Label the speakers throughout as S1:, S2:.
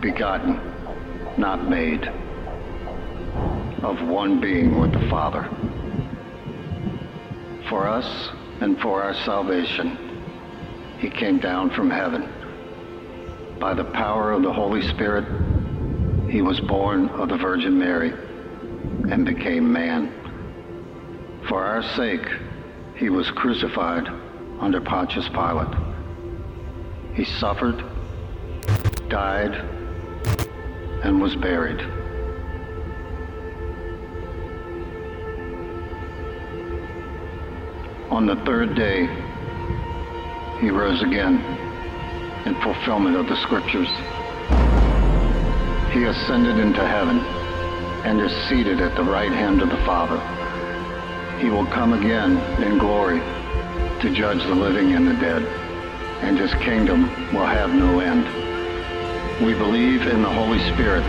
S1: begotten, not made, of one being with the Father. For us and for our salvation, he came down from heaven. By the power of the Holy Spirit, he was born of the Virgin Mary and became man. For our sake, he was crucified under Pontius Pilate. He suffered, died, and was buried. On the third day, he rose again in fulfillment of the scriptures. He ascended into heaven and is seated at the right hand of the Father. He will come again in glory to judge the living and the dead, and his kingdom will have no end. We believe in the Holy Spirit,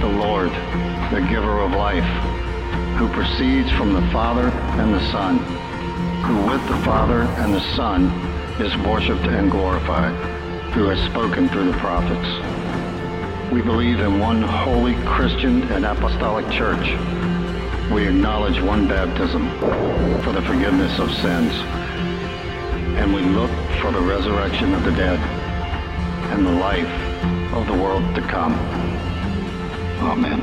S1: the Lord, the giver of life, who proceeds from the Father and the Son, who with the Father and the Son is worshiped and glorified, who has spoken through the prophets. We believe in one holy Christian and apostolic church. We acknowledge one baptism for the forgiveness of sins. And we look for the resurrection of the dead and the life of the world to come. Amen.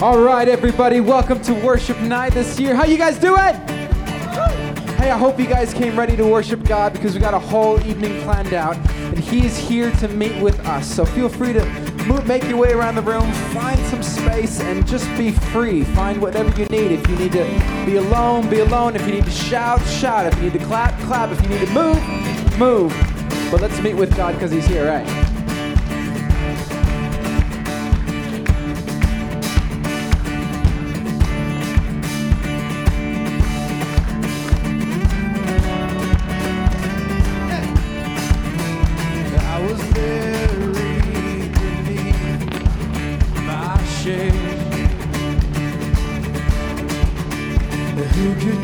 S2: All right, everybody, welcome to worship night this year. How you guys doing? Hey, I hope you guys came ready to worship God because we got a whole evening planned out, and He is here to meet with us. So feel free to make your way around the room, find some space, and just be free. Find whatever you need. If you need to be alone, be alone. If you need to shout, shout. If you need to clap, clap. If you need to move, move. But let's meet with God because He's here, right?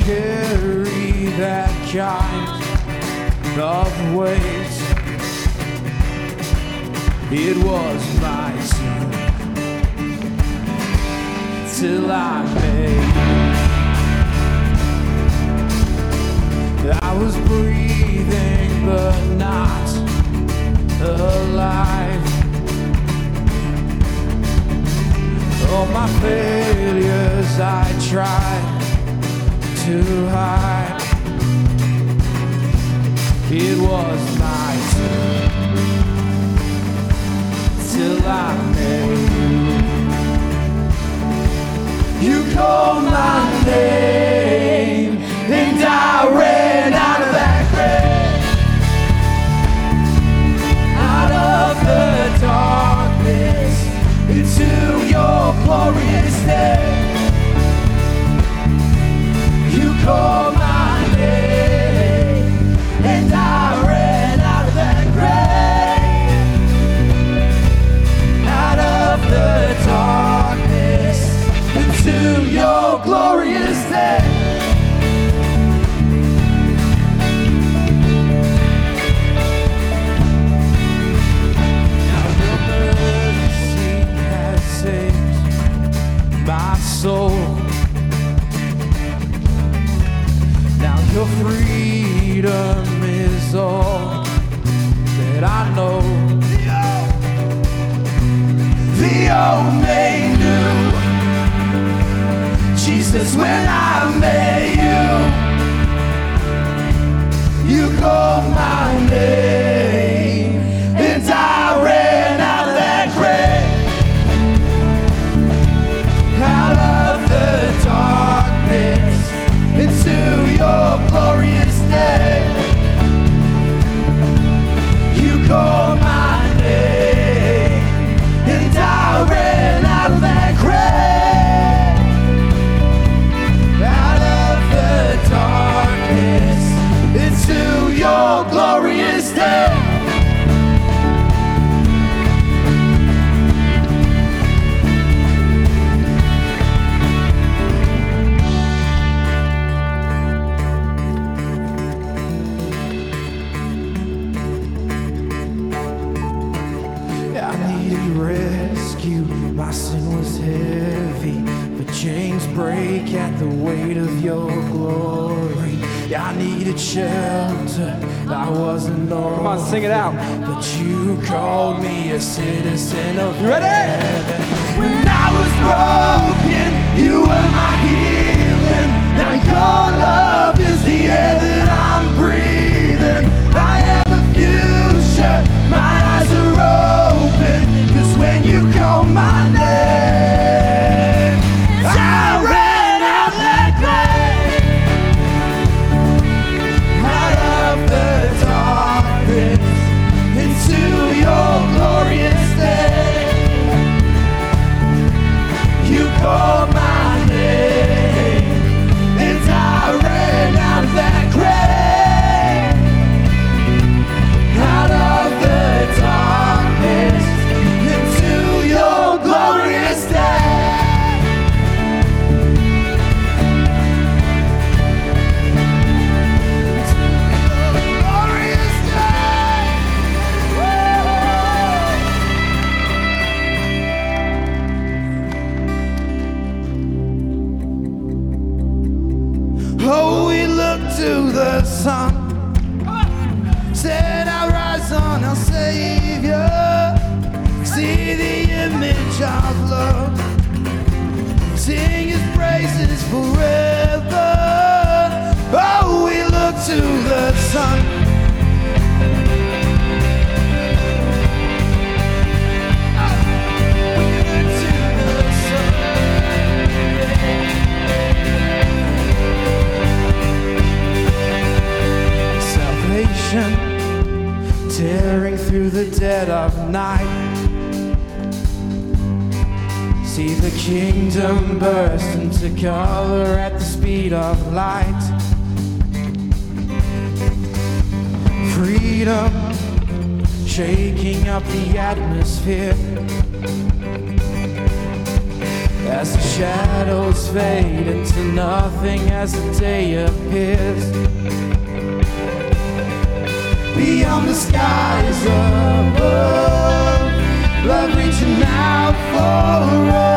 S2: Carry that kind of weight? It was my sin till I made. I was breathing but not alive. All my failures I tried to high. It was turn till I met you. You called my name and I ran out of that grave out of the darkness into your glorious day. Into your glorious day. Your freedom is all that I know. The old me knew Jesus when I met you. You called my name, and I shelter. I wasn't normal.
S3: Come on, sing it out.
S2: But you called me a citizen of
S3: You ready?
S2: Heaven. When I was broken, you were my healing. Now your love is the air that I'm breathing. I have a future. My eyes are open. Cause when you call my name. atmosphere. As the shadows fade into nothing as the day appears. Beyond the skies above Love reaching out for us.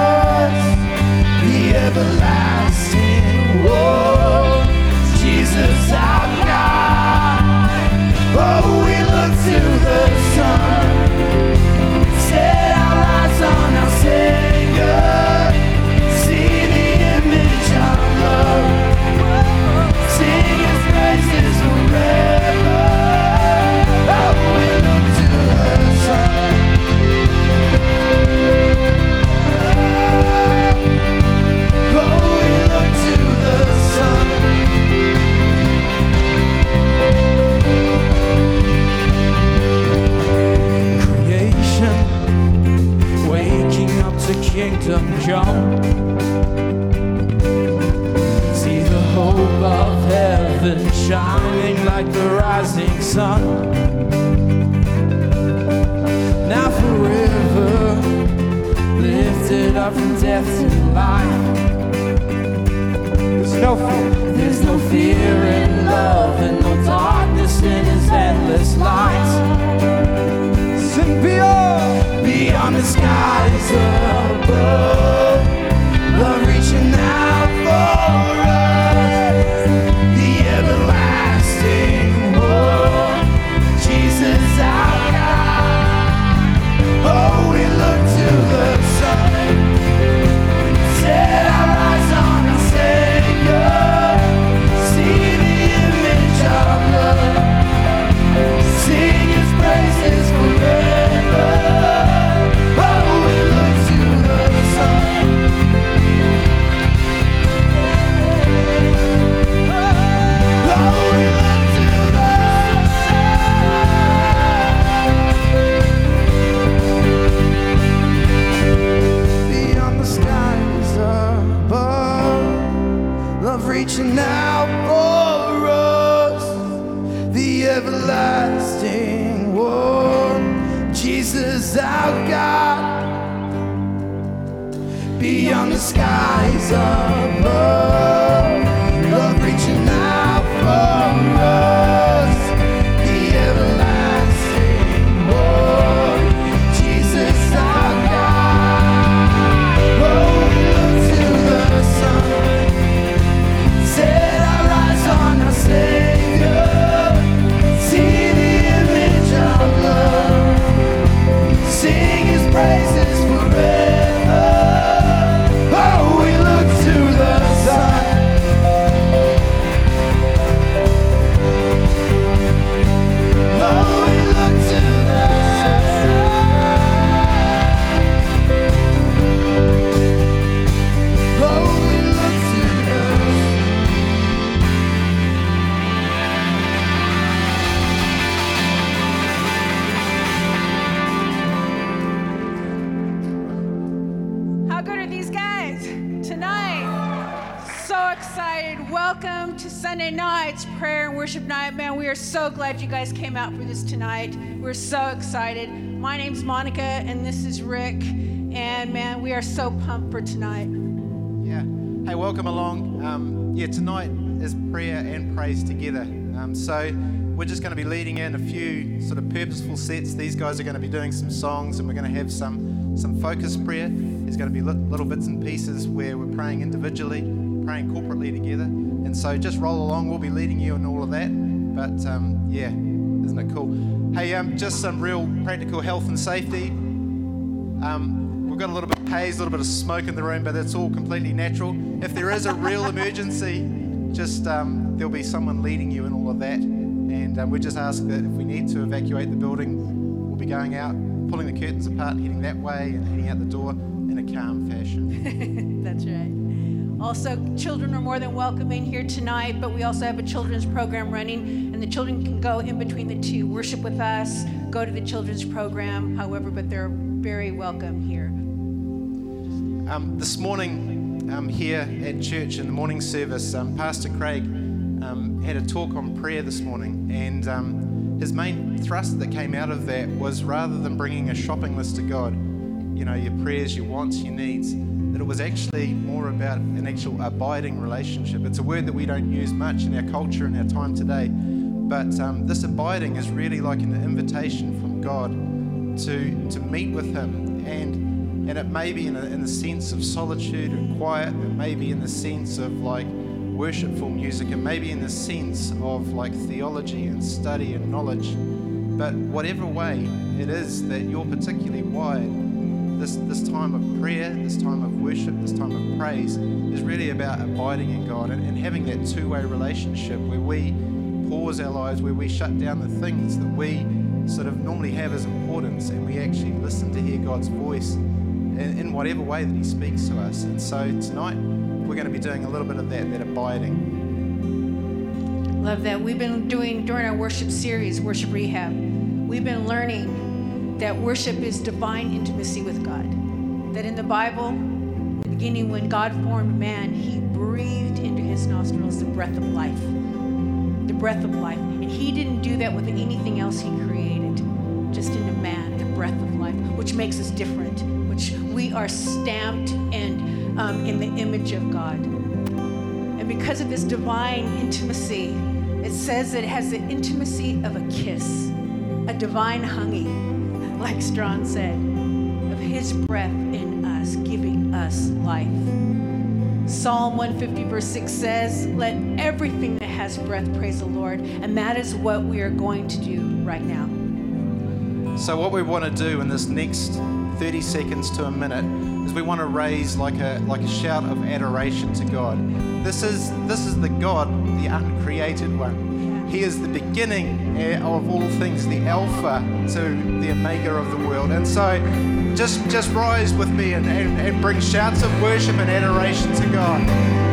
S2: John. See the hope of heaven shining like the rising sun. Now forever lifted up from death to life.
S3: There's no fear,
S2: there's no fear in love. skies
S4: are so glad you guys came out for this tonight. We're so excited. My name's Monica, and this is Rick. And man, we are so pumped for tonight.
S5: Yeah. Hey, welcome along. Um, yeah, tonight is prayer and praise together. Um, so we're just going to be leading in a few sort of purposeful sets. These guys are going to be doing some songs, and we're going to have some some focus prayer. There's going to be little bits and pieces where we're praying individually, praying corporately together. And so just roll along. We'll be leading you in all of that. But um, yeah, isn't it cool? Hey, um, just some real practical health and safety. Um, we've got a little bit of haze, a little bit of smoke in the room, but that's all completely natural. If there is a real emergency, just um, there'll be someone leading you in all of that. And um, we just ask that if we need to evacuate the building, we'll be going out, pulling the curtains apart, heading that way, and heading out the door in a calm fashion.
S4: Also, children are more than welcome in here tonight, but we also have a children's program running, and the children can go in between the two worship with us, go to the children's program, however, but they're very welcome here.
S5: Um, this morning, um, here at church in the morning service, um, Pastor Craig um, had a talk on prayer this morning, and um, his main thrust that came out of that was rather than bringing a shopping list to God, you know, your prayers, your wants, your needs, that it was actually more about an actual abiding relationship. It's a word that we don't use much in our culture and our time today, but um, this abiding is really like an invitation from God to to meet with Him, and and it may be in a, in the sense of solitude and quiet. It may be in the sense of like worshipful music and maybe in the sense of like theology and study and knowledge. But whatever way it is that you're particularly wired, this, this time of prayer, this time of worship, this time of praise is really about abiding in God and, and having that two way relationship where we pause our lives, where we shut down the things that we sort of normally have as importance and we actually listen to hear God's voice in, in whatever way that He speaks to us. And so tonight, we're going to be doing a little bit of that, that abiding.
S4: Love that. We've been doing during our worship series, Worship Rehab, we've been learning that worship is divine intimacy with God. That in the Bible, in the beginning, when God formed man, he breathed into his nostrils the breath of life. The breath of life. And he didn't do that with anything else he created, just in a man, the breath of life, which makes us different, which we are stamped and um, in the image of God. And because of this divine intimacy, it says it has the intimacy of a kiss, a divine hugging, like Strawn said, His breath in us, giving us life. Psalm 150, verse 6 says, Let everything that has breath praise the Lord. And that is what we are going to do right now.
S5: So, what we want to do in this next 30 seconds to a minute is we want to raise like a like a shout of adoration to God. This is this is the God, the uncreated one. He is the beginning eh, of all things, the Alpha to the Omega of the world. And so just just rise with me and, and, and bring shouts of worship and adoration to God.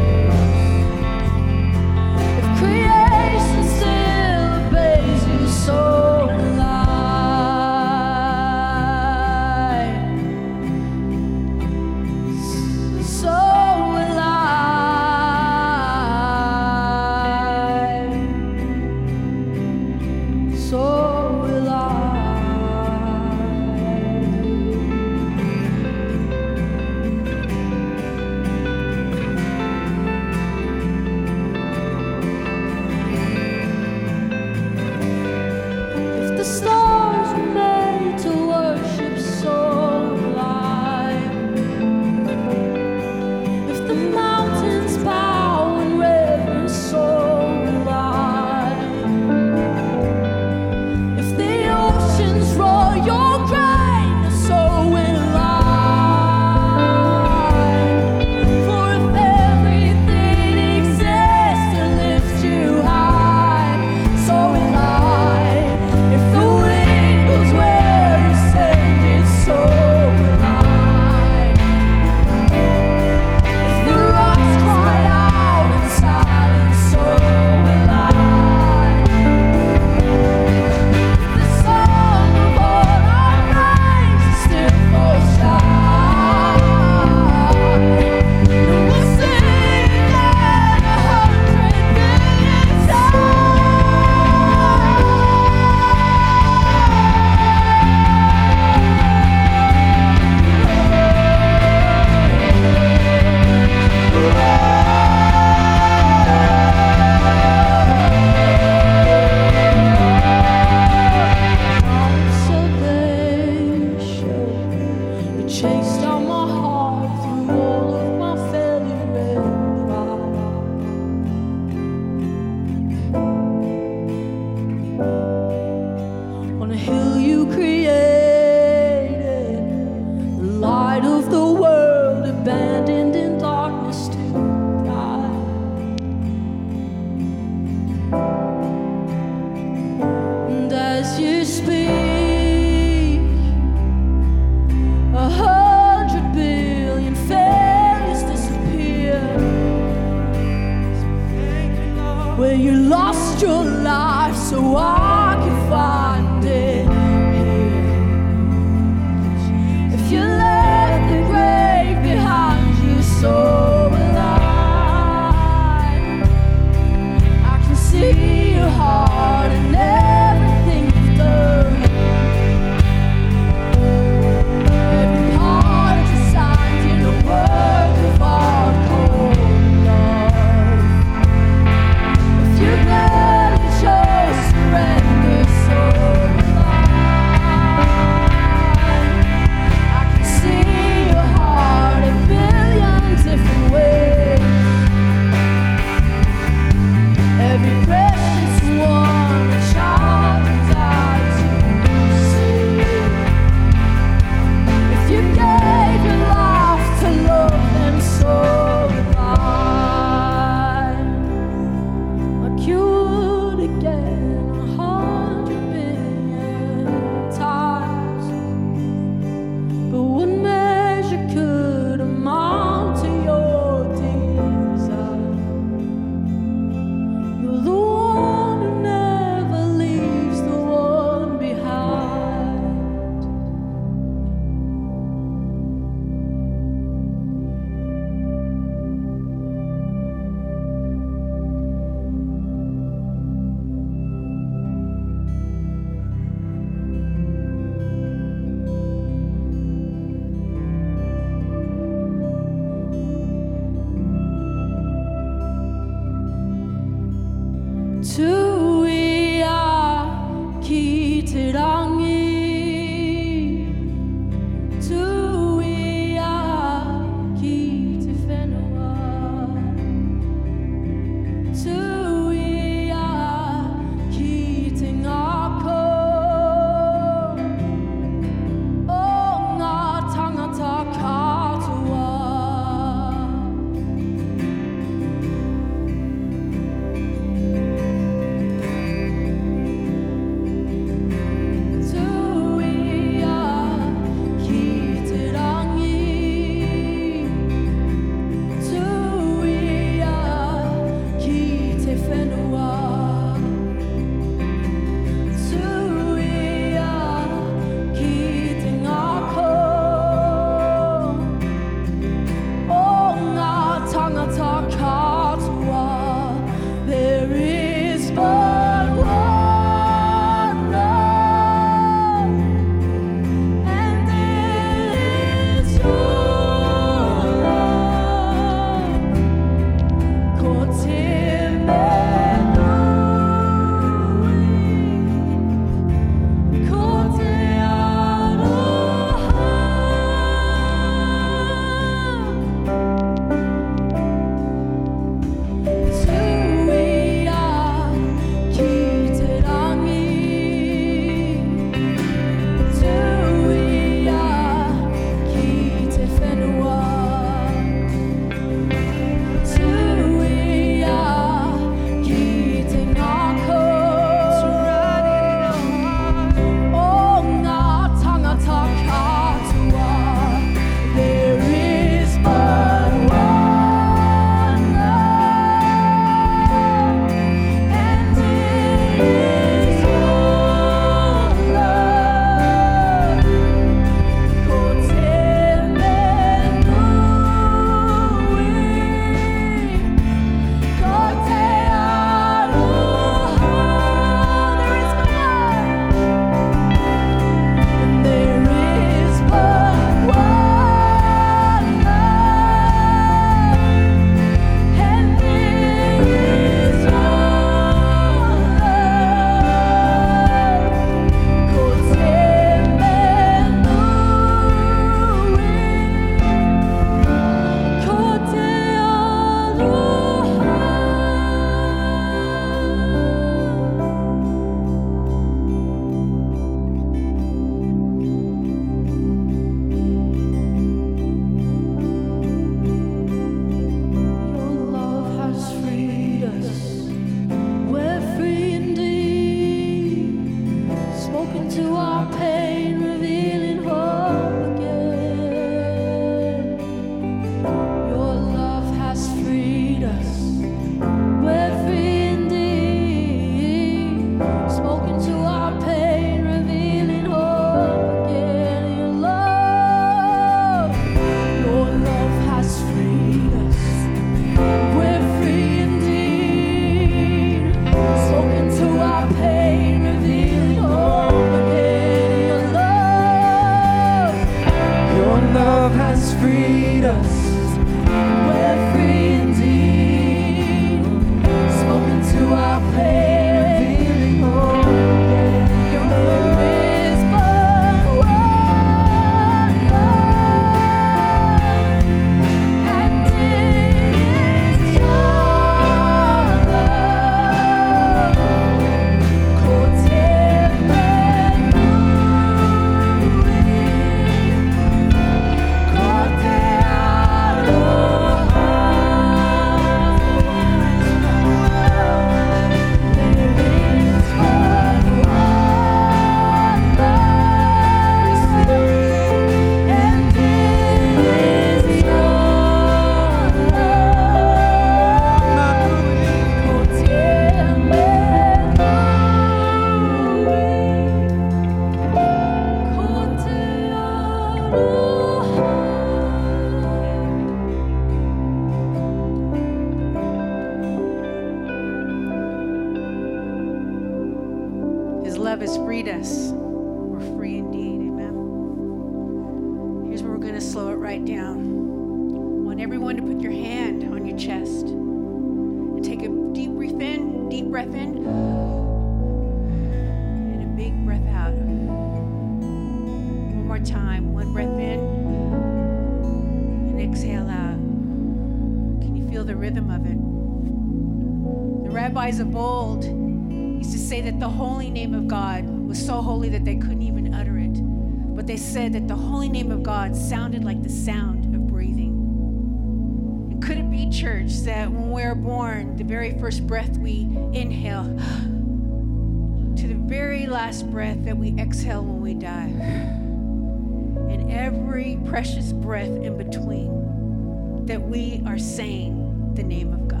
S4: Breath we inhale, to the very last breath that we exhale when we die, and every precious breath in between, that we are saying the name of God?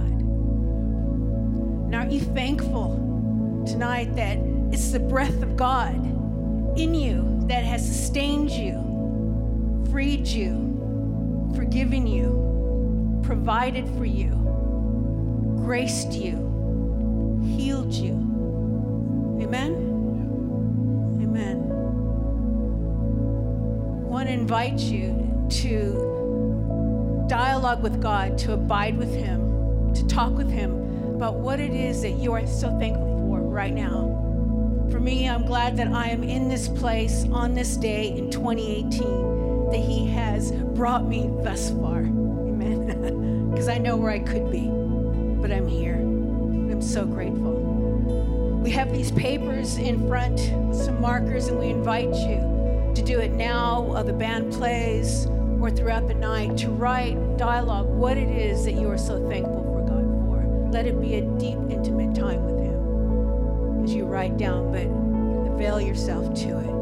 S4: And aren't you thankful tonight that it's the breath of God in you that has sustained you, freed you, forgiven you, provided for you, graced you, healed you? Amen? Amen. I want to invite you to dialogue with God, to abide with Him, to talk with Him about what it is that you are so thankful for right now. For me, I'm glad that I am in this place on this day in 2018, that He has brought me thus far. Amen. Because I know where I could be, but I'm here. I'm so grateful. We have these papers in front some markers, and we invite you to do it now while the band plays or throughout the night to write dialogue what it is that you are so thankful for God for. Let it be a deep, intimate time with Him as you write down, but avail yourself to it.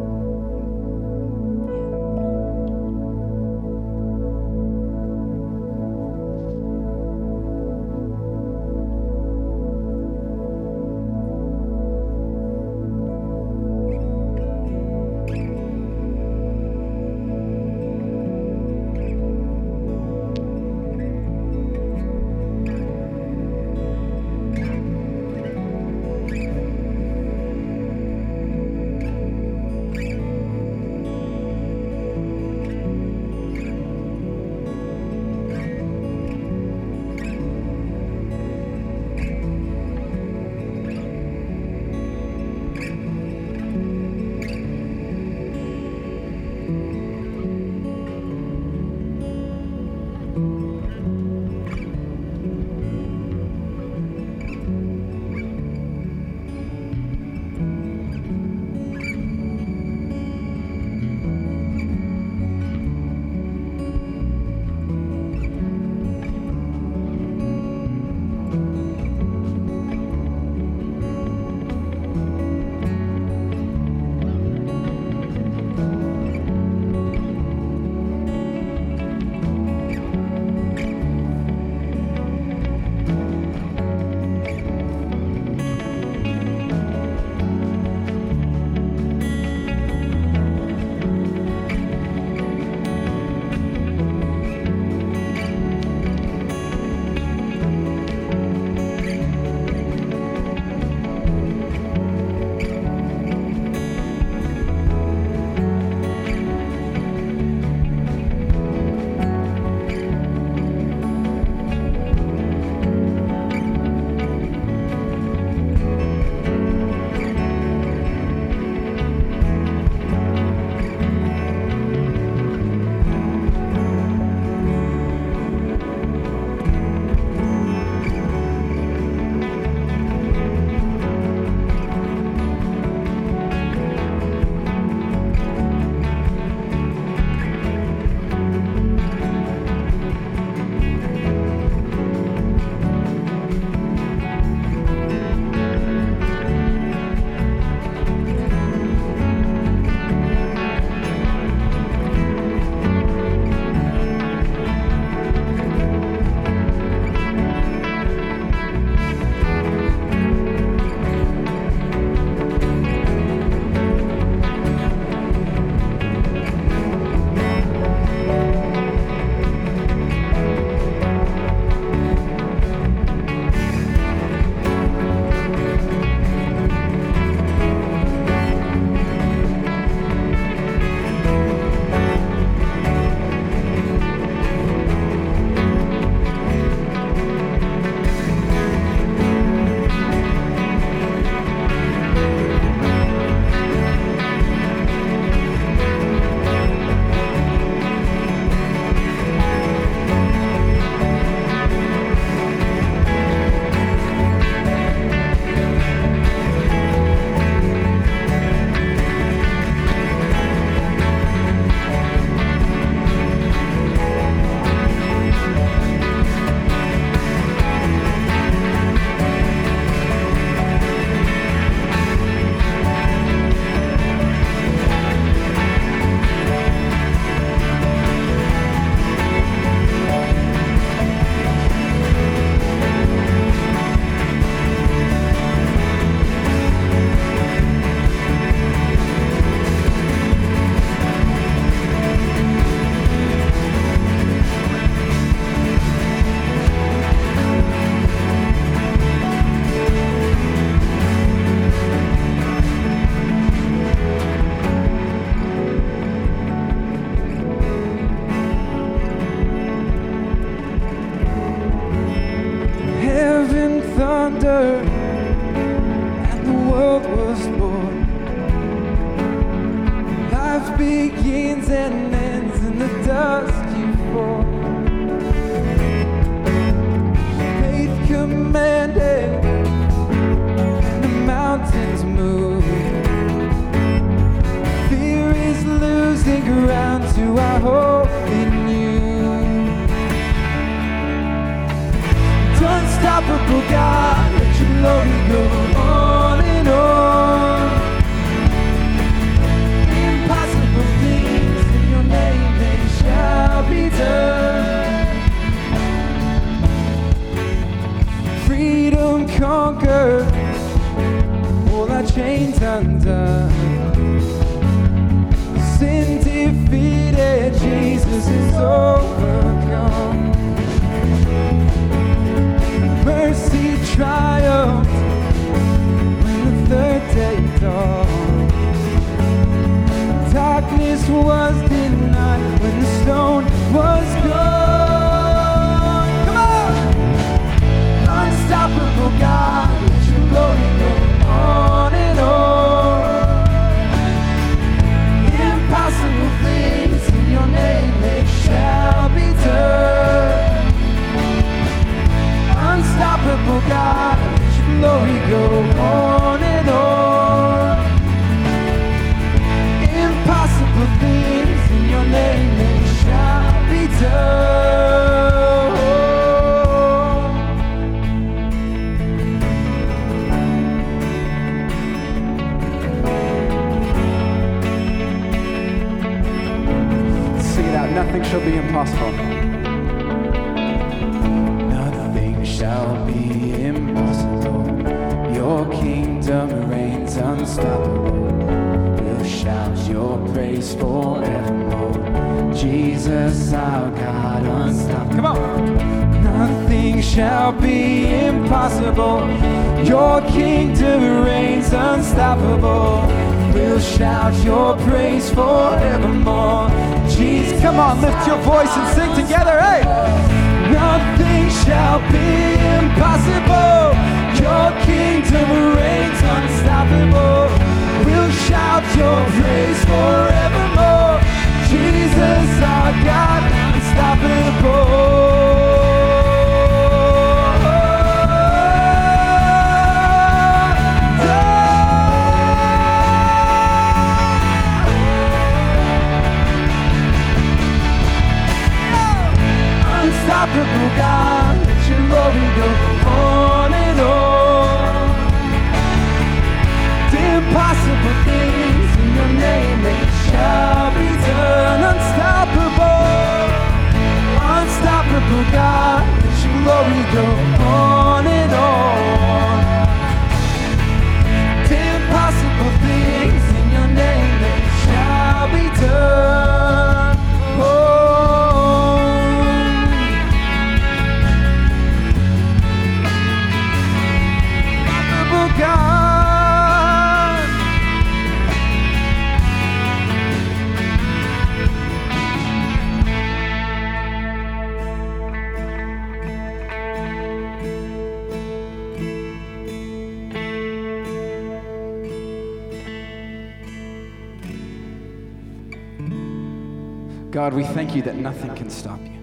S3: God, we thank you that nothing can stop you.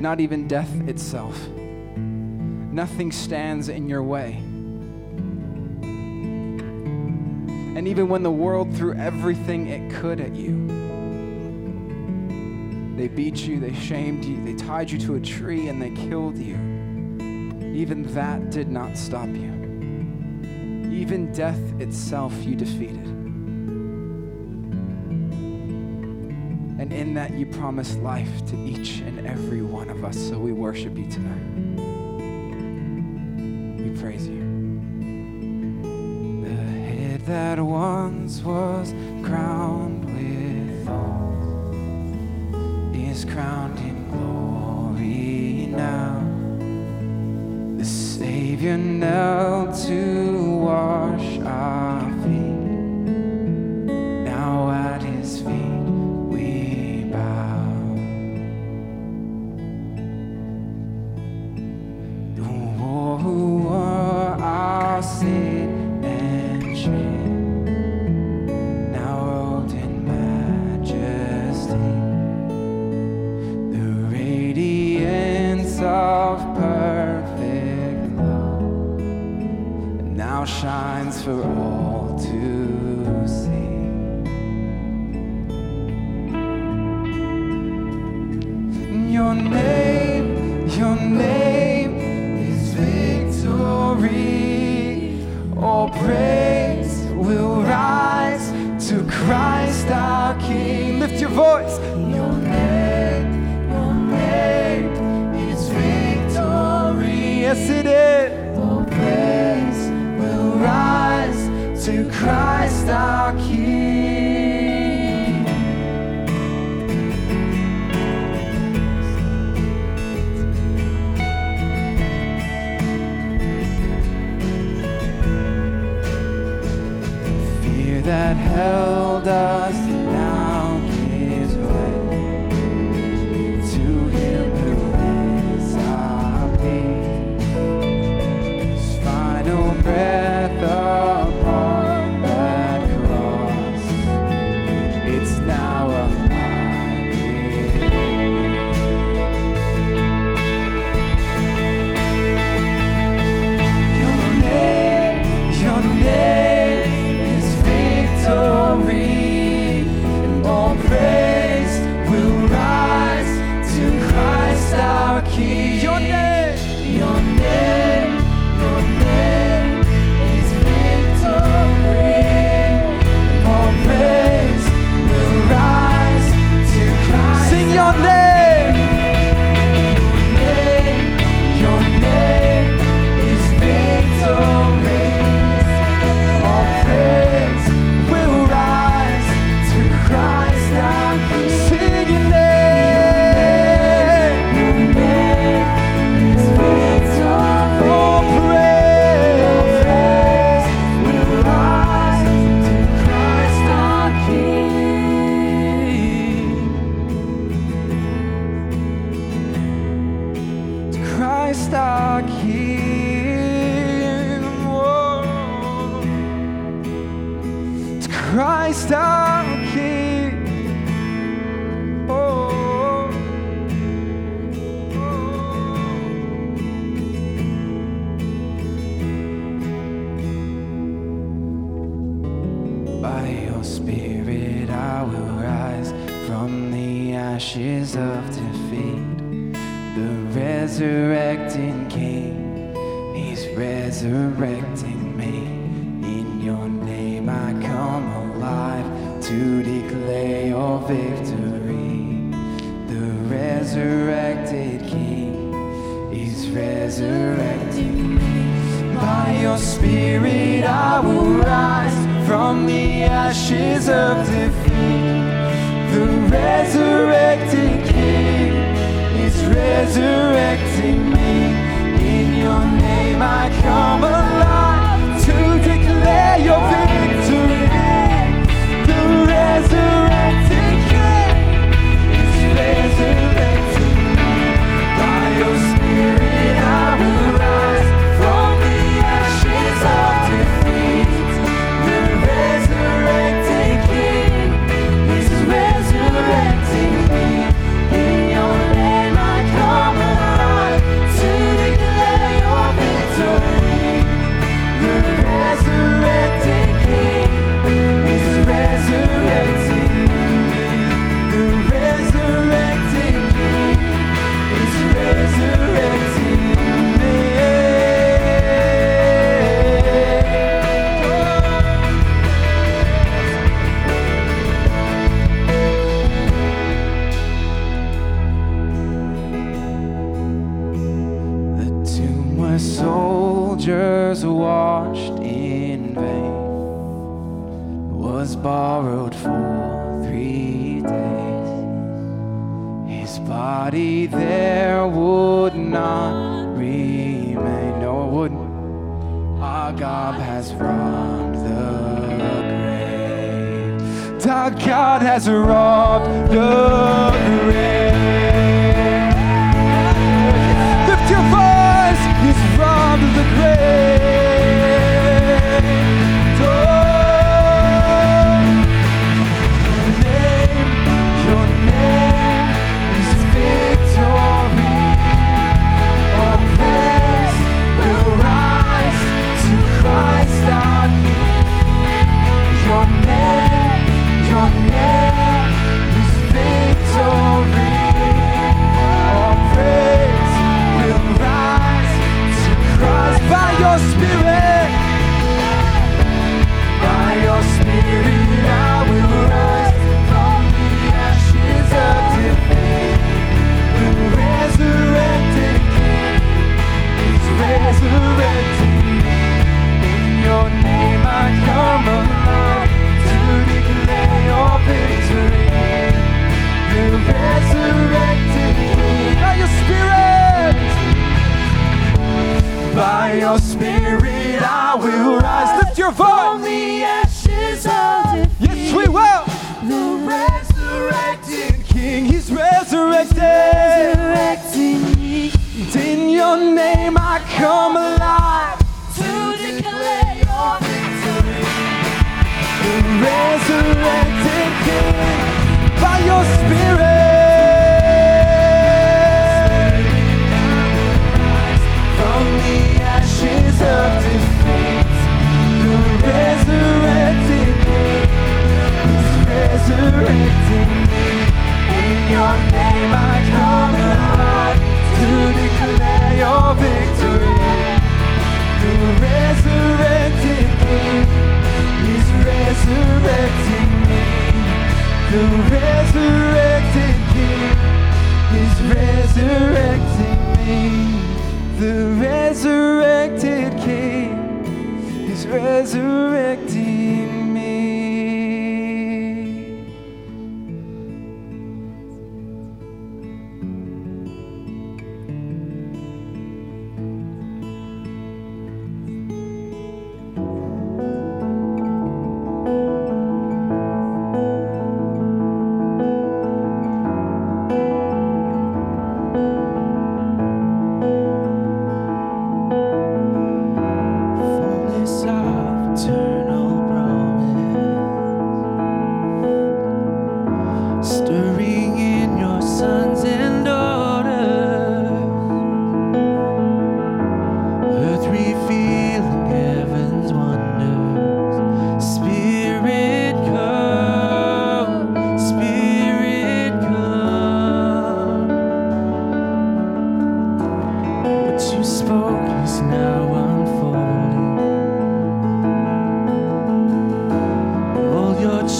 S3: Not even death itself. Nothing stands in your way. And even when the world threw everything it could at you, they beat you, they shamed you, they tied you to a tree, and they killed you. Even that did not stop you. Even death itself you defeated. in that you promise life to each and every one of us. So we worship you tonight. We praise you. The head that once was crowned with thorns is crowned in glory now. The Savior knelt to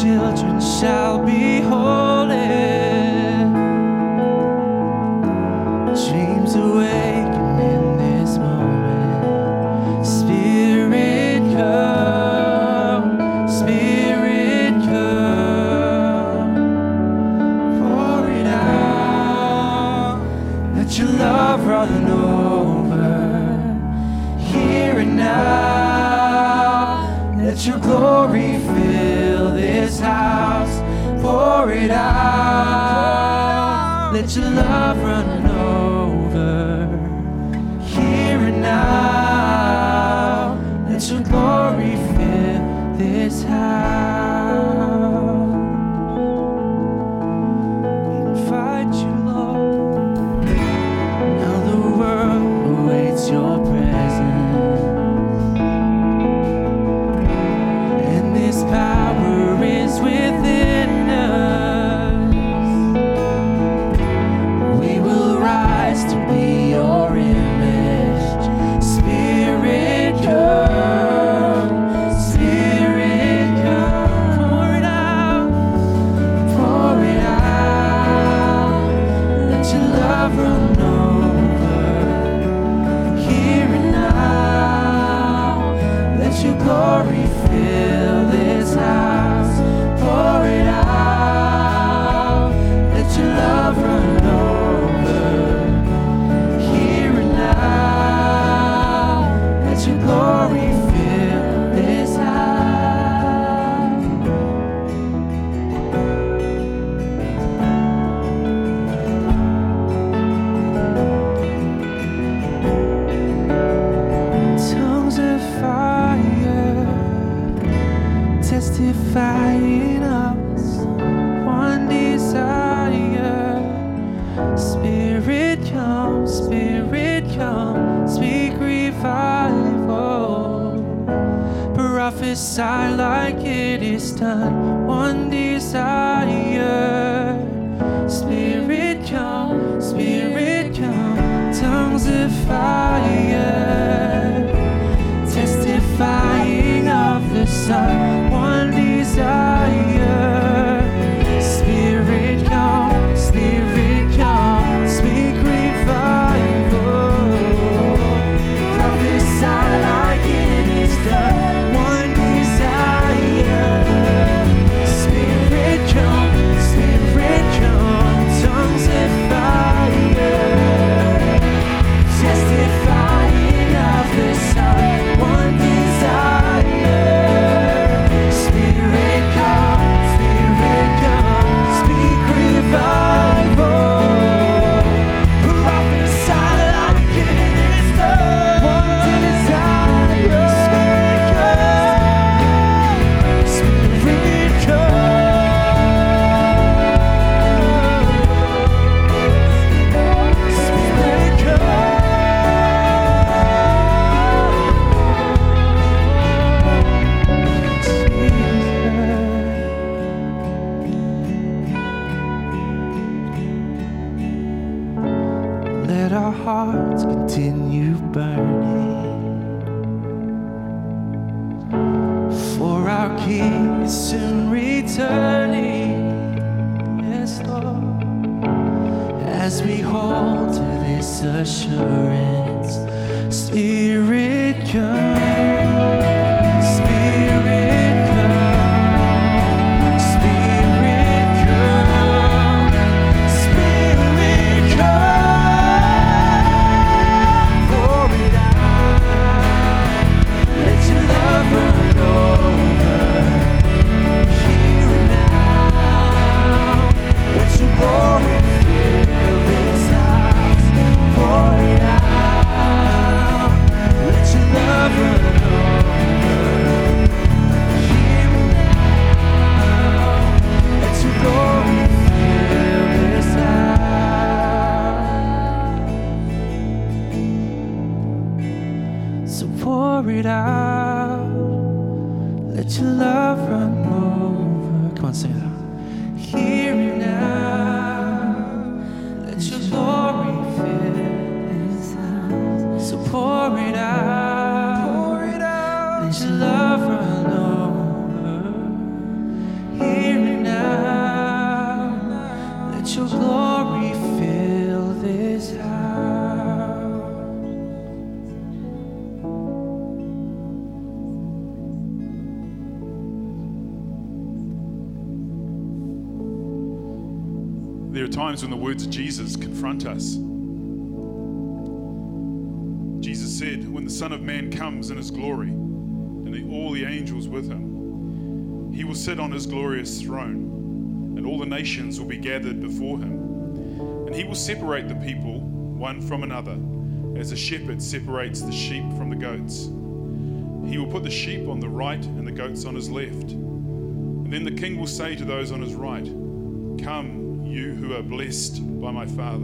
S2: children shall be holy.
S6: Confront us. Jesus said, When the Son of Man comes in his glory, and all the angels with him, he will sit on his glorious throne, and all the nations will be gathered before him. And he will separate the people one from another, as a shepherd separates the sheep from the goats. He will put the sheep on the right and the goats on his left. And then the king will say to those on his right, Come, you who are blessed by my Father,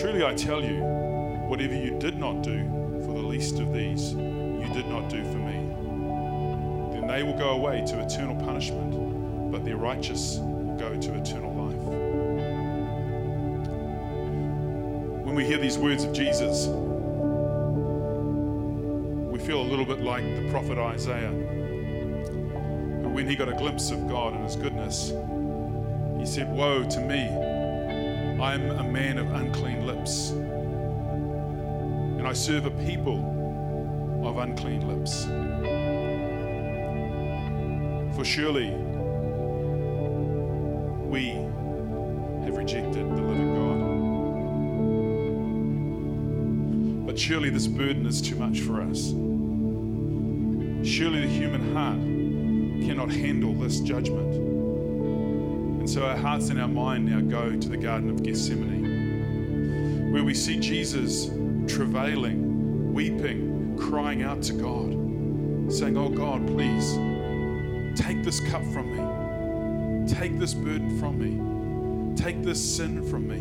S6: Truly I tell you, whatever you did not do for the least of these, you did not do for me. Then they will go away to eternal punishment, but the righteous will go to eternal life. When we hear these words of Jesus, we feel a little bit like the prophet Isaiah, who, when he got a glimpse of God and his goodness, he said, Woe to me! I am a man of unclean lips, and I serve a people of unclean lips. For surely we have rejected the living God. But surely this burden is too much for us. Surely the human heart cannot handle this judgment. So our hearts and our mind now go to the Garden of Gethsemane, where we see Jesus travailing, weeping, crying out to God, saying, Oh God, please take this cup from me. Take this burden from me. Take this sin from me.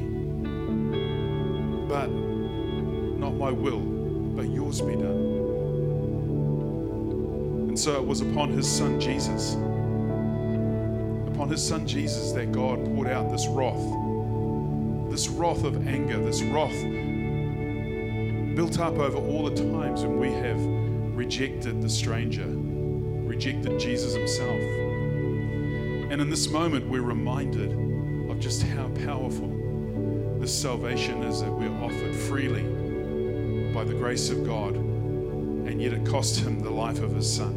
S6: But not my will, but yours be done. And so it was upon his son Jesus, upon his son Jesus, that God poured out this wrath, this wrath of anger, this wrath built up over all the times when we have rejected the stranger, rejected Jesus himself. And in this moment, we're reminded of just how powerful this salvation is that we're offered freely by the grace of God, and yet it cost him the life of his son.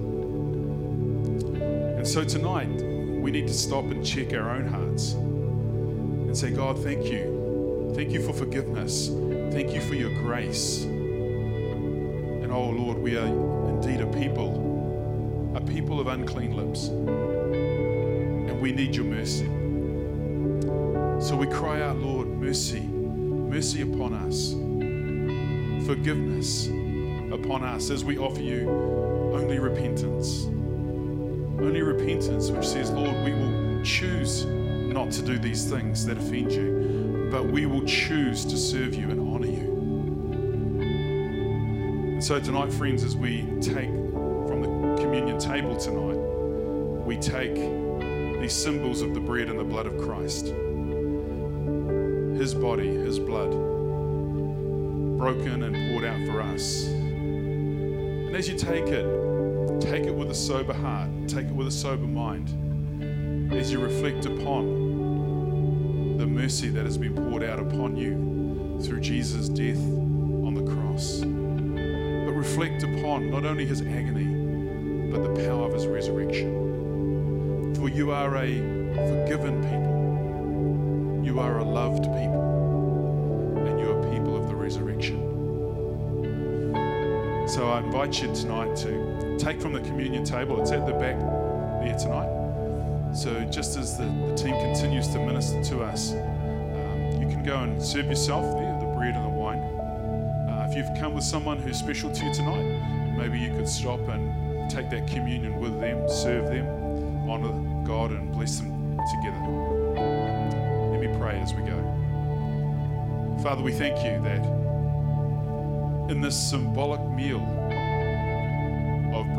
S6: And so tonight, we need to stop and check our own hearts and say, God, thank you. Thank you for forgiveness. Thank you for your grace. And oh Lord, we are indeed a people, a people of unclean lips. And we need your mercy. So we cry out, Lord, mercy, mercy upon us, forgiveness upon us as we offer you only repentance. Only repentance, which says, Lord, we will choose not to do these things that offend you, but we will choose to serve you and honor you. And so tonight, friends, as we take from the communion table tonight, we take these symbols of the bread and the blood of Christ. His body, His blood, broken and poured out for us. And as you take it, take it with a sober heart, take it with a sober mind, as you reflect upon the mercy that has been poured out upon you through Jesus' death on the cross. But reflect upon not only His agony, but the power of His resurrection. For you are a forgiven people, you are a loved I invite you tonight to take from the communion table, it's at the back there tonight. So just as the, the team continues to minister to us, um, you can go and serve yourself there, the bread and the wine. Uh, if you've come with someone who's special to you tonight, maybe you could stop and take that communion with them, serve them, honor God, and bless them together. Let me pray as we go. Father, we thank you that in this symbolic meal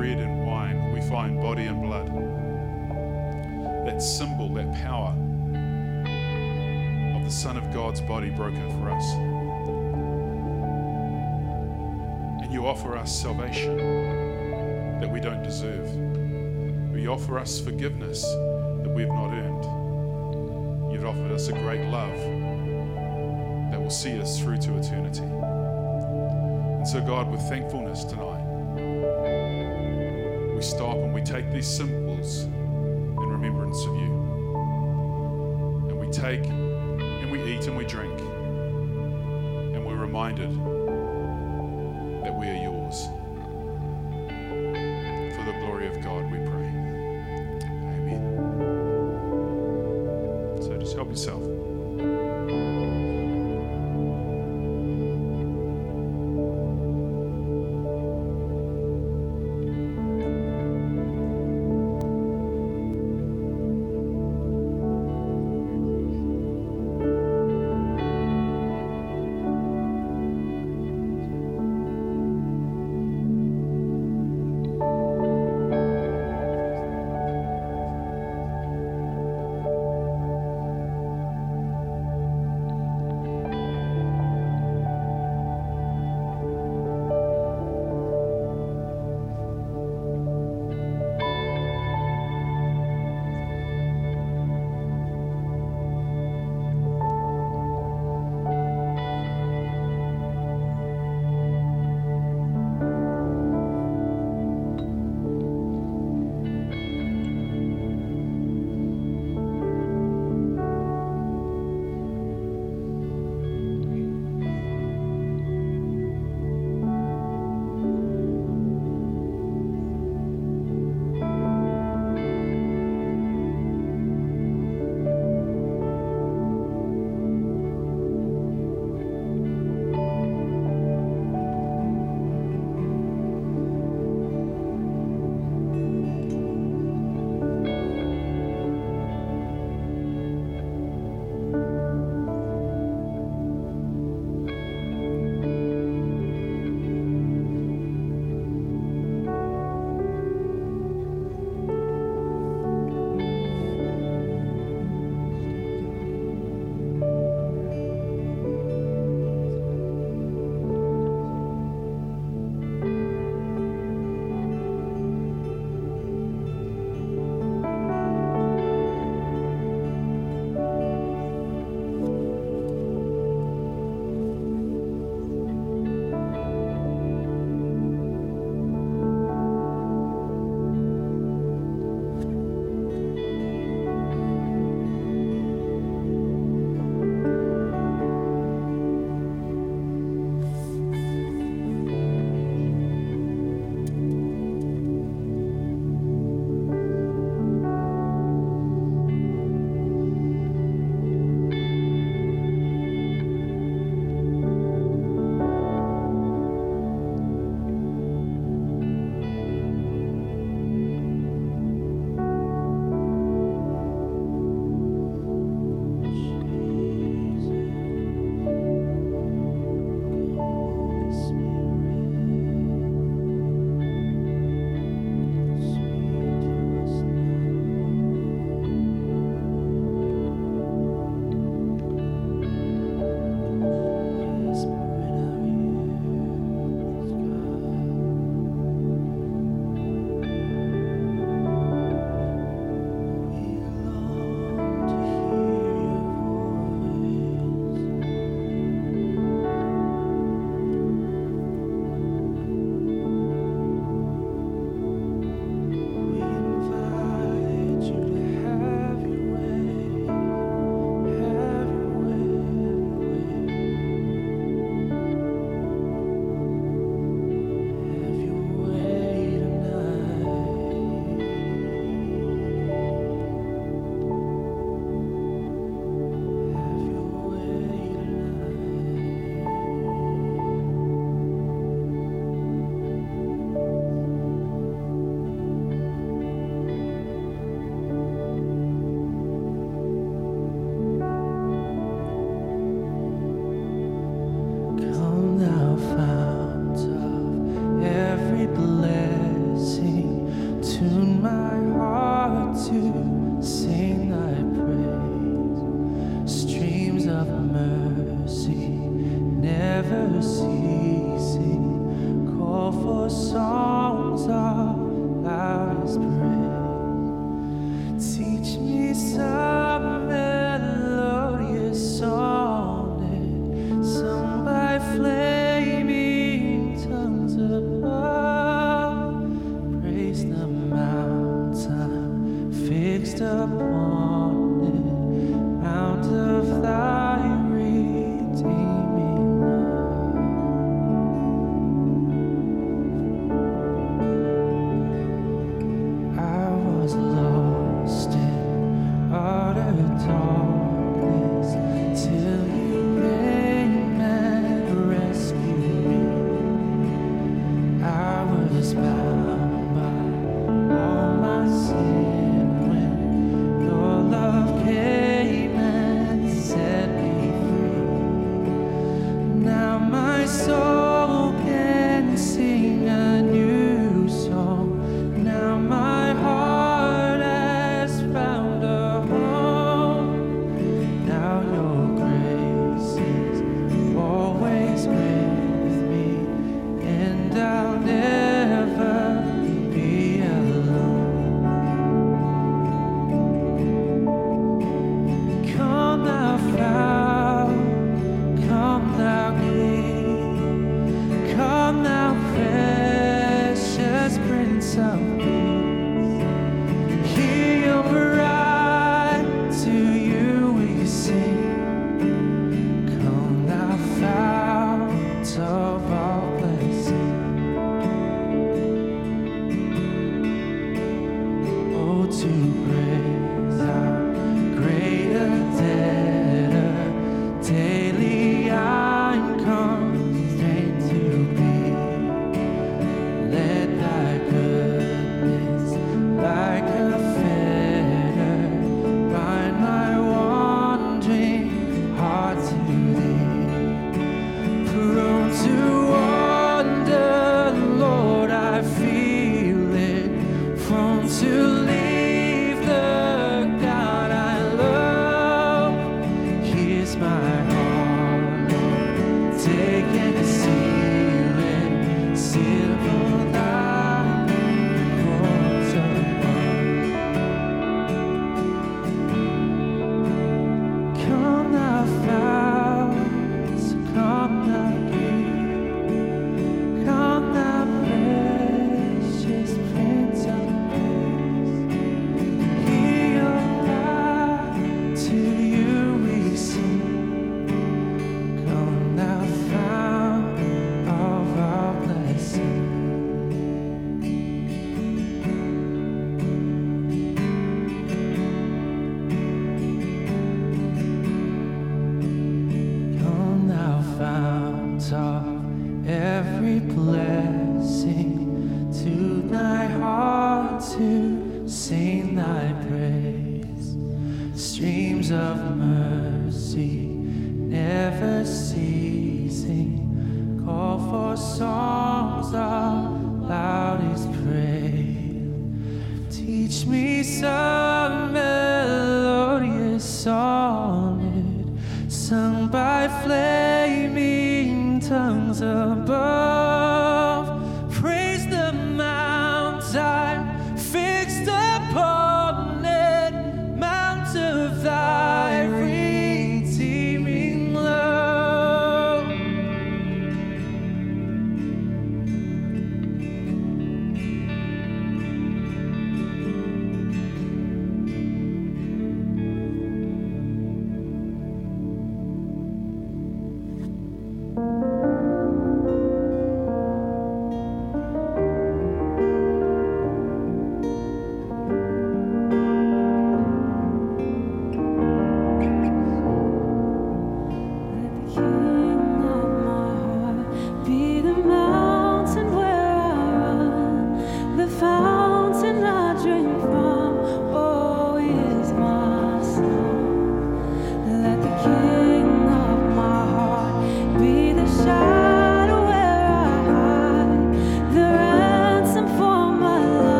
S6: bread and wine, we find body and blood. That symbol, that power of the Son of God's body broken for us. And you offer us salvation that we don't deserve. You offer us forgiveness that we have not earned. You've offered us a great love that will see us through to eternity. And so, God, with thankfulness tonight, we stop and we take these symbols in remembrance of you. And we take and we eat and we drink. And we're reminded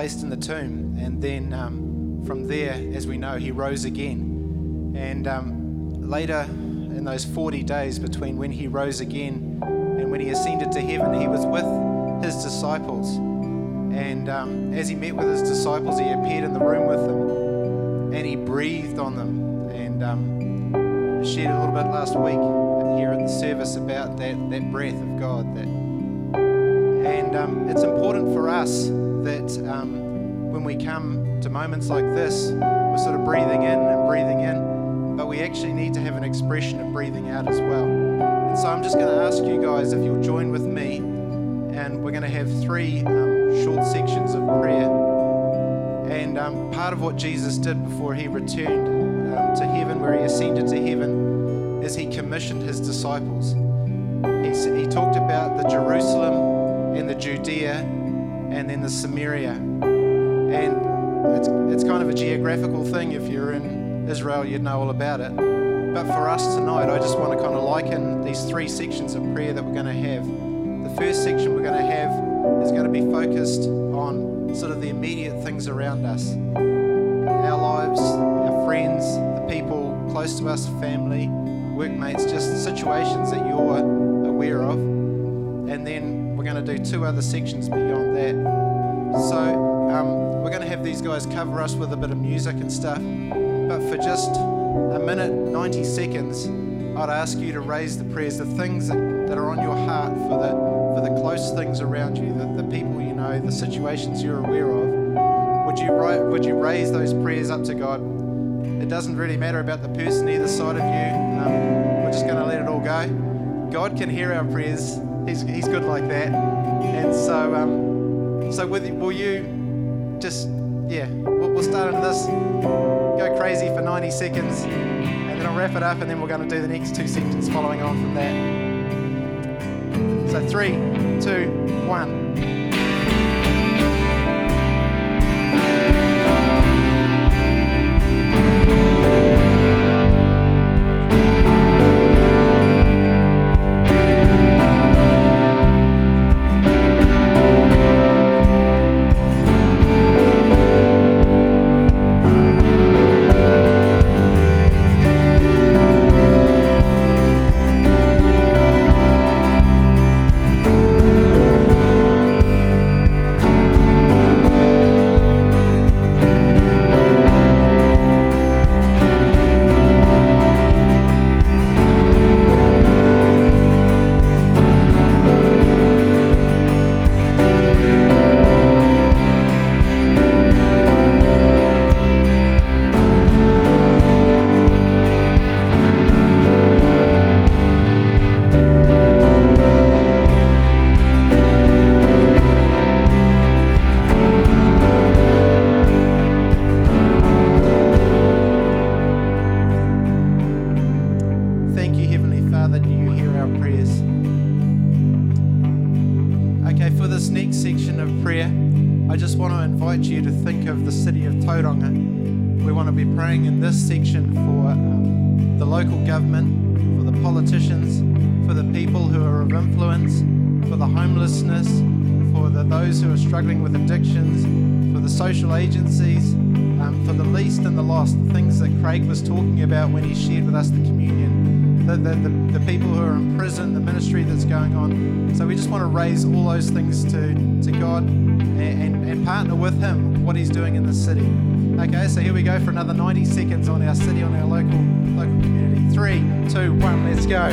S5: placed in the tomb. And then um, from there, as we know, he rose again. And um, later, in those 40 days between when he rose again and when he ascended to heaven, he was with his disciples. And um, as he met with his disciples, he moments like this, we're sort of breathing in and breathing in, but we actually need to have an expression of breathing out as well. And so I'm just going to ask you guys if you'll join with me, and we're going to have three um, short sections of prayer. And um, part of what Jesus did before he returned um, to heaven, where he ascended to heaven, is he commissioned his disciples. He, he talked about the Jerusalem and the Judea and then the Samaria. And it's, it's kind of a geographical thing. If you're in Israel, you'd know all about it. But for us tonight, I just want to kind of liken these three sections of prayer that we're going to have. The first section we're going to have is going to be focused on sort of the immediate things around us our lives, our friends, the people close to us, family, workmates, just situations that you're aware of. And then we're going to do two other sections beyond that. So um, we're going to have these guys cover us with a bit of music and stuff. But for just a minute, 90 seconds, I'd ask you to raise the prayers, the things that, that are on your heart for the, for the close things around you, the, the people you know, the situations you're aware of. Would you, would you raise those prayers up to God? It doesn't really matter about the person either side of you. Um, we're just going to let it all go. God can hear our prayers. He's, he's good like that. And so, um, so with, will you just, yeah, we'll, we'll start into this, go crazy for 90 seconds, and then I'll wrap it up, and then we're going to do the next two sections following on from that. So three, two, one. Least and the lost, the things that Craig was talking about when he shared with us the communion, the, the, the, the people who are in prison, the ministry that's going on. So we just want to raise all those things to, to God and, and, and partner with Him what He's doing in the city. Okay, so here we go for another 90 seconds on our city, on our local local community. Three, two, one, let's go.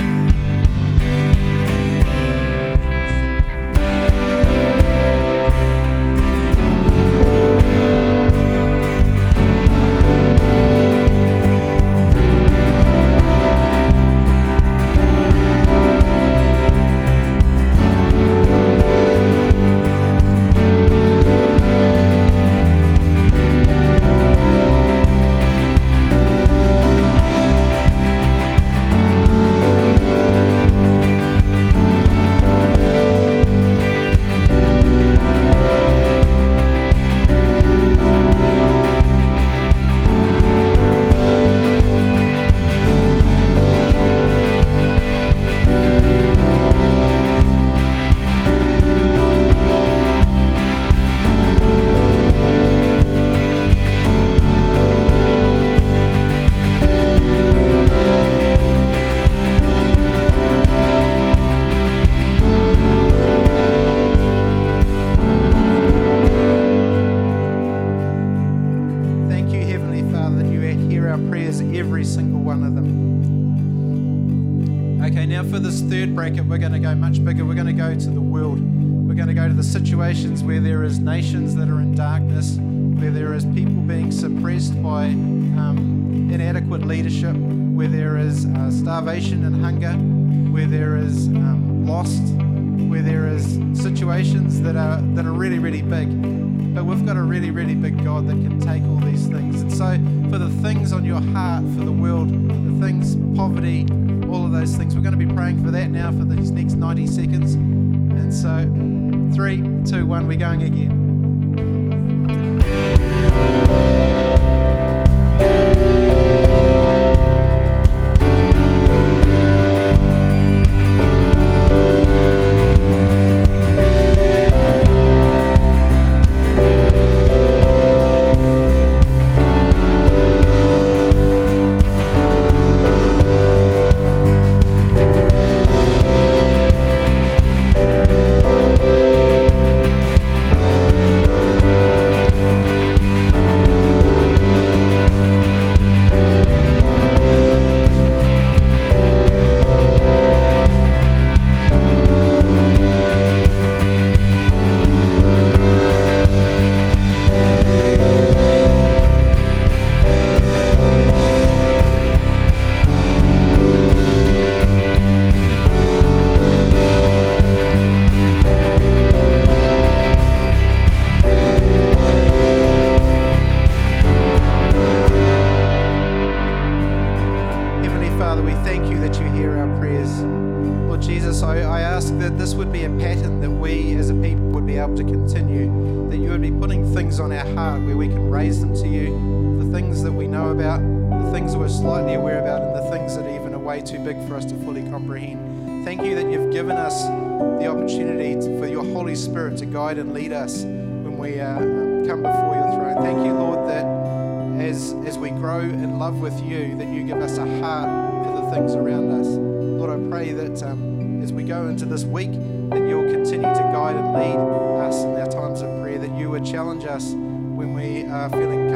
S5: Too big for us to fully comprehend. Thank you that you've given us the opportunity to, for your Holy Spirit to guide and lead us when we uh, come before your throne. Thank you, Lord, that as as we grow in love with you, that you give us a heart for the things around us. Lord, I pray that um, as we go into this week, that you'll continue to guide and lead us in our times of prayer. That you would challenge us when we are feeling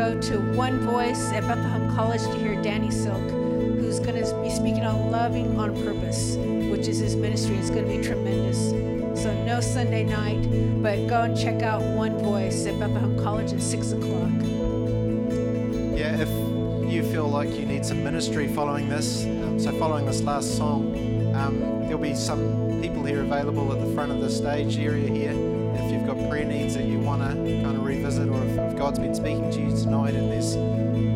S4: go to One Voice at Bethlehem College to hear Danny Silk, who's going to be speaking on loving on purpose, which is his ministry. It's going to be tremendous. So no Sunday night, but go and check out One Voice at Bethlehem College at six o'clock.
S3: Yeah, if you feel like you need some ministry following this, um, so following this last song, um, there'll be some people here available at the front of the stage area here. Prayer needs that you want to kind of revisit, or if, if God's been speaking to you tonight and there's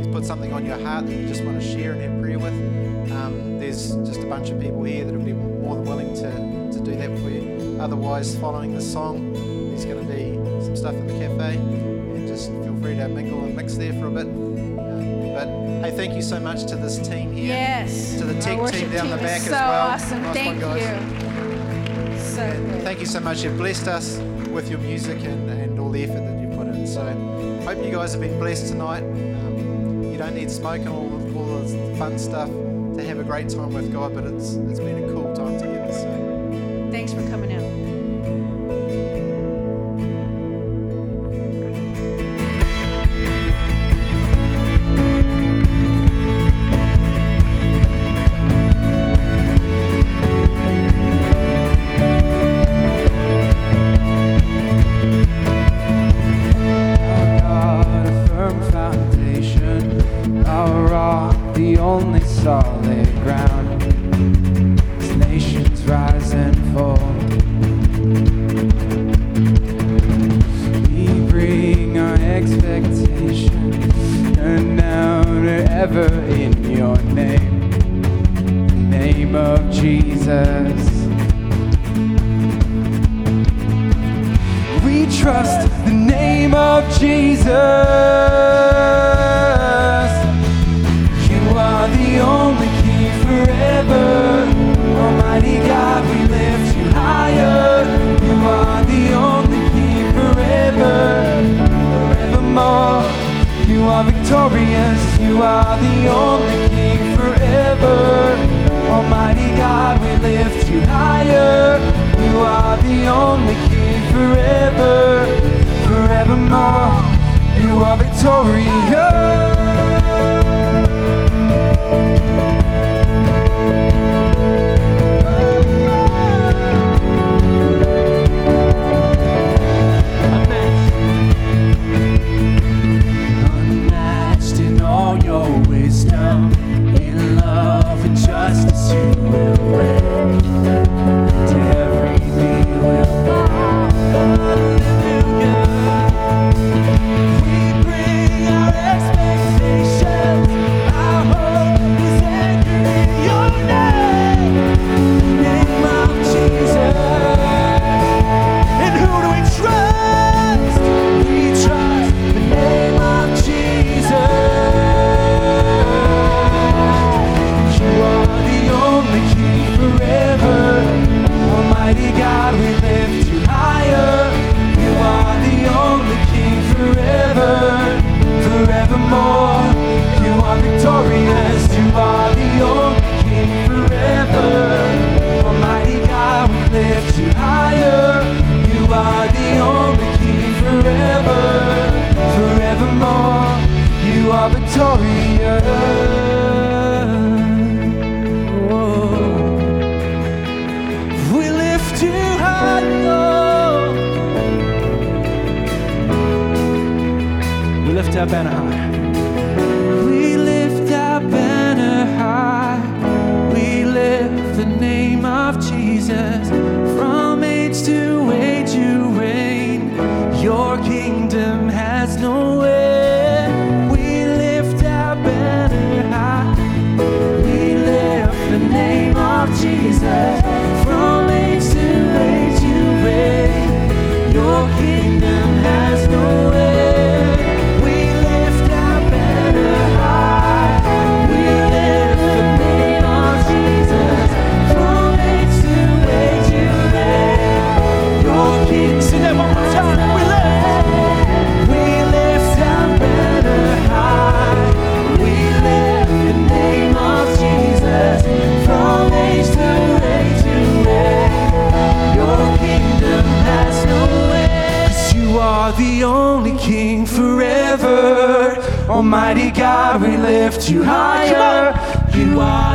S3: He's put something on your heart that you just want to share and have prayer with, um, there's just a bunch of people here that will be more than willing to, to do that for you. Otherwise, following the song, there's going to be some stuff in the cafe, and just feel free to mingle and mix there for a bit. Um, but hey, thank you so much to this team here.
S4: Yes.
S3: To the tech
S4: worship
S3: team down the back
S4: is
S3: as
S4: so
S3: well.
S4: awesome.
S3: Nice
S4: Thank
S3: one,
S4: you. So.
S3: Thank you so much. You've blessed us with your music and, and all the effort that you put in. So hope you guys have been blessed tonight. Um, you don't need smoke and all, the- all the fun stuff to have a great time with God, but it's it's been a
S7: you higher. You are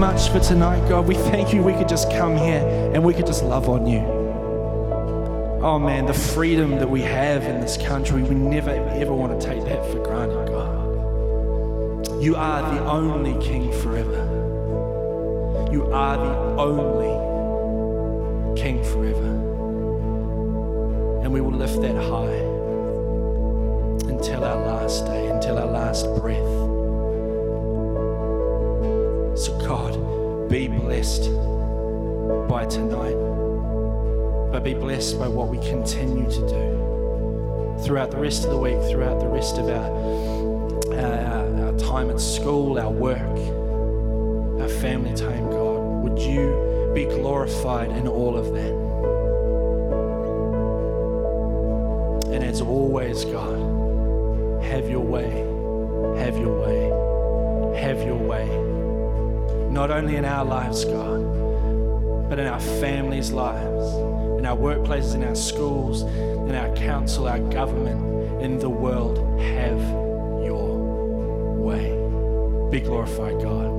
S8: much for tonight, God. We thank you we could just come here and we could just love on you. Oh man, the freedom that we have in this country, we never ever want to take that for granted, God. You are the only King forever. You are the only King forever. And we will lift that high by tonight, but be blessed by what we continue to do throughout the rest of the week, throughout the rest of our, our, our time at school, our work, our family time, God. Would you be glorified in all of that? And as always, God, have your way, have your way, have your way. Not only in our lives, God, but in our families' lives, in our workplaces, in our schools, in our council, our government, in the world. Have your way. Be glorified, God.